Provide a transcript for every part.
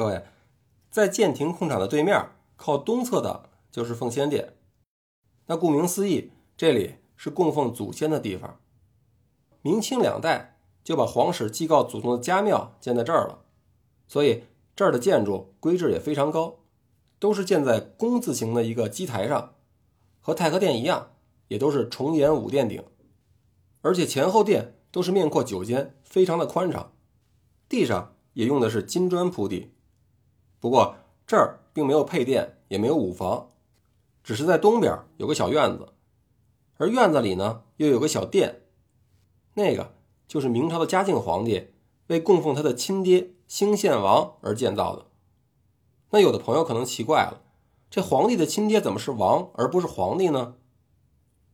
各位，在建亭控场的对面，靠东侧的就是奉先殿。那顾名思义，这里是供奉祖先的地方。明清两代就把皇室祭告祖宗的家庙建在这儿了，所以这儿的建筑规制也非常高，都是建在工字形的一个基台上，和太和殿一样，也都是重檐五殿顶，而且前后殿都是面阔九间，非常的宽敞，地上也用的是金砖铺地。不过这儿并没有配殿，也没有五房，只是在东边有个小院子，而院子里呢又有个小殿，那个就是明朝的嘉靖皇帝为供奉他的亲爹兴献王而建造的。那有的朋友可能奇怪了，这皇帝的亲爹怎么是王而不是皇帝呢？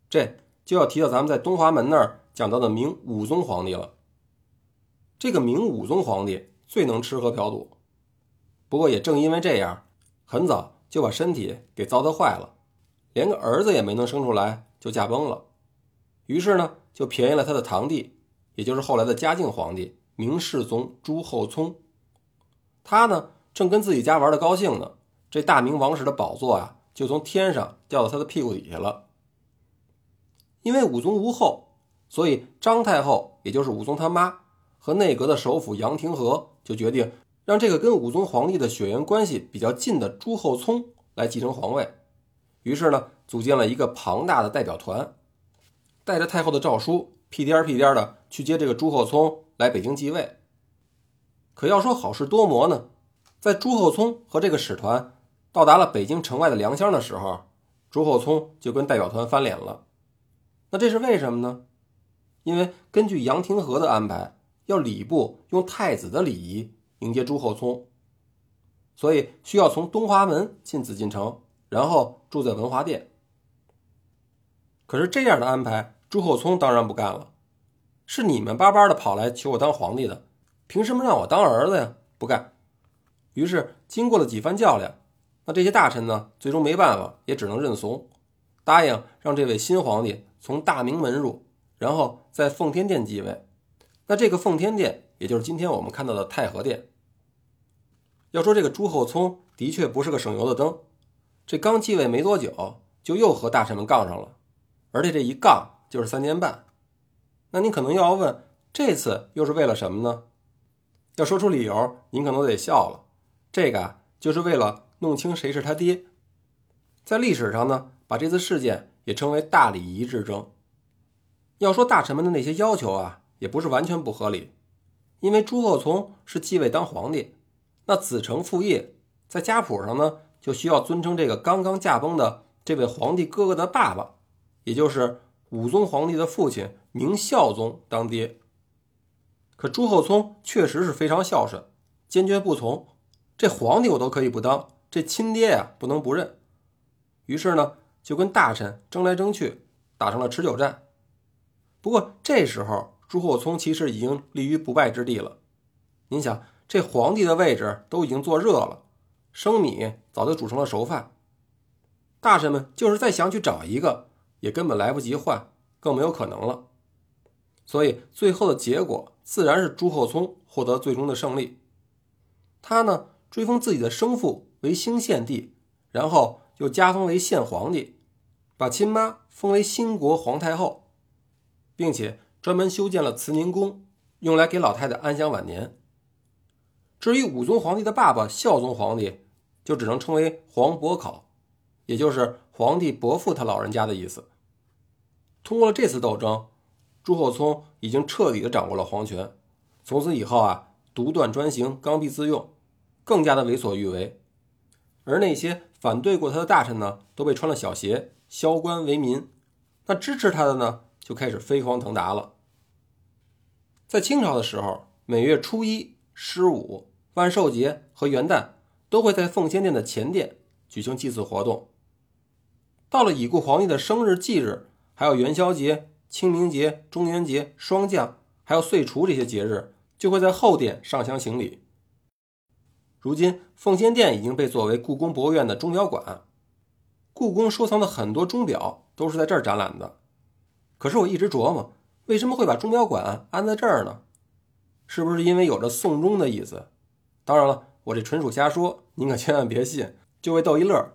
这就要提到咱们在东华门那儿讲到的明武宗皇帝了。这个明武宗皇帝最能吃喝嫖赌。不过也正因为这样，很早就把身体给糟蹋坏了，连个儿子也没能生出来就驾崩了。于是呢，就便宜了他的堂弟，也就是后来的嘉靖皇帝明世宗朱厚熜。他呢正跟自己家玩的高兴呢，这大明王室的宝座啊就从天上掉到他的屁股底下了。因为武宗无后，所以张太后也就是武宗他妈和内阁的首辅杨廷和就决定。让这个跟武宗皇帝的血缘关系比较近的朱厚熜来继承皇位，于是呢，组建了一个庞大的代表团，带着太后的诏书，屁颠儿屁颠儿的去接这个朱厚熜来北京继位。可要说好事多磨呢，在朱厚熜和这个使团到达了北京城外的良乡的时候，朱厚熜就跟代表团翻脸了。那这是为什么呢？因为根据杨廷和的安排，要礼部用太子的礼仪。迎接朱厚熜，所以需要从东华门进紫禁城，然后住在文华殿。可是这样的安排，朱厚熜当然不干了。是你们巴巴的跑来求我当皇帝的，凭什么让我当儿子呀？不干。于是经过了几番较量，那这些大臣呢，最终没办法，也只能认怂，答应让这位新皇帝从大明门入，然后在奉天殿继位。那这个奉天殿。也就是今天我们看到的太和殿。要说这个朱厚熜的确不是个省油的灯，这刚继位没多久，就又和大臣们杠上了，而且这一杠就是三年半。那您可能又要问，这次又是为了什么呢？要说出理由，您可能得笑了。这个啊就是为了弄清谁是他爹。在历史上呢，把这次事件也称为大礼仪之争。要说大臣们的那些要求啊，也不是完全不合理。因为朱厚熜是继位当皇帝，那子承父业，在家谱上呢，就需要尊称这个刚刚驾崩的这位皇帝哥哥的爸爸，也就是武宗皇帝的父亲明孝宗当爹。可朱厚熜确实是非常孝顺，坚决不从，这皇帝我都可以不当，这亲爹呀不能不认。于是呢，就跟大臣争来争去，打成了持久战。不过这时候。朱厚熜其实已经立于不败之地了。您想，这皇帝的位置都已经坐热了，生米早就煮成了熟饭。大臣们就是再想去找一个，也根本来不及换，更没有可能了。所以最后的结果自然是朱厚熜获得最终的胜利。他呢，追封自己的生父为兴献帝，然后又加封为献皇帝，把亲妈封为兴国皇太后，并且。专门修建了慈宁宫，用来给老太太安享晚年。至于武宗皇帝的爸爸孝宗皇帝，就只能称为皇伯考，也就是皇帝伯父他老人家的意思。通过了这次斗争，朱厚熜已经彻底的掌握了皇权，从此以后啊，独断专行，刚愎自用，更加的为所欲为。而那些反对过他的大臣呢，都被穿了小鞋，削官为民。那支持他的呢，就开始飞黄腾达了。在清朝的时候，每月初一、十五、万寿节和元旦都会在奉先殿的前殿举行祭祀活动。到了已故皇帝的生日忌日，还有元宵节、清明节、中元节、霜降，还有岁除这些节日，就会在后殿上香行礼。如今，奉先殿已经被作为故宫博物院的钟表馆，故宫收藏的很多钟表都是在这儿展览的。可是我一直琢磨。为什么会把钟表馆安在这儿呢？是不是因为有着送钟的意思？当然了，我这纯属瞎说，您可千万别信，就为逗一乐。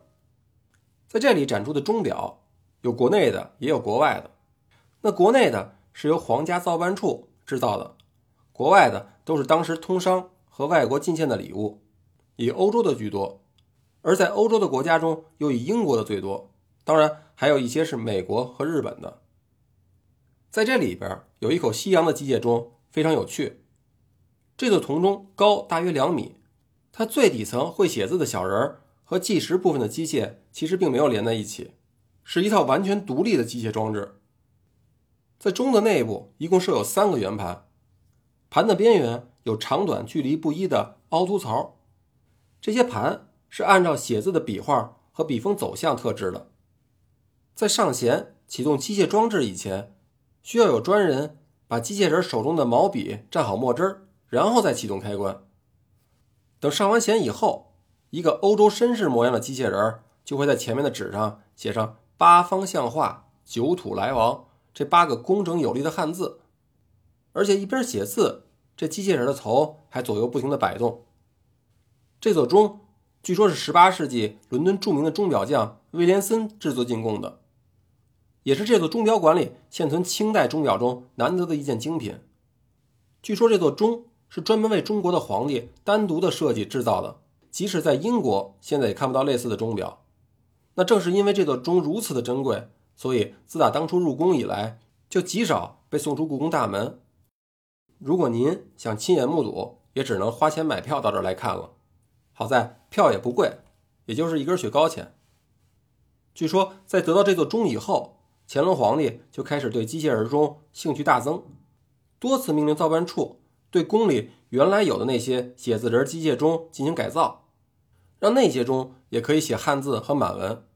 在这里展出的钟表，有国内的，也有国外的。那国内的是由皇家造办处制造的，国外的都是当时通商和外国进献的礼物，以欧洲的居多。而在欧洲的国家中，又以英国的最多，当然还有一些是美国和日本的。在这里边有一口西洋的机械钟，非常有趣。这座铜钟高大约两米，它最底层会写字的小人儿。和计时部分的机械其实并没有连在一起，是一套完全独立的机械装置。在钟的内部一共设有三个圆盘，盘的边缘有长短距离不一的凹凸槽，这些盘是按照写字的笔画和笔锋走向特制的。在上弦启动机械装置以前，需要有专人把机械人手中的毛笔蘸好墨汁儿，然后再启动开关。等上完弦以后。一个欧洲绅士模样的机械人就会在前面的纸上写上“八方向化，九土来王”这八个工整有力的汉字，而且一边写字，这机械人的头还左右不停地摆动。这座钟据说是18世纪伦敦著名的钟表匠威廉森制作进贡的，也是这座钟表馆里现存清代钟表中难得的一件精品。据说这座钟是专门为中国的皇帝单独的设计制造的。即使在英国，现在也看不到类似的钟表。那正是因为这座钟如此的珍贵，所以自打当初入宫以来，就极少被送出故宫大门。如果您想亲眼目睹，也只能花钱买票到这儿来看了。好在票也不贵，也就是一根雪糕钱。据说在得到这座钟以后，乾隆皇帝就开始对机械人钟兴趣大增，多次命令造办处对宫里原来有的那些写字人机械钟进行改造。让那些钟也可以写汉字和满文。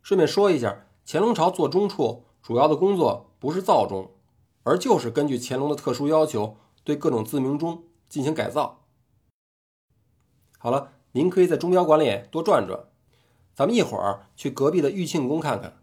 顺便说一下，乾隆朝做钟处主要的工作不是造钟，而就是根据乾隆的特殊要求，对各种自鸣钟进行改造。好了，您可以在钟表馆里多转转，咱们一会儿去隔壁的玉庆宫看看。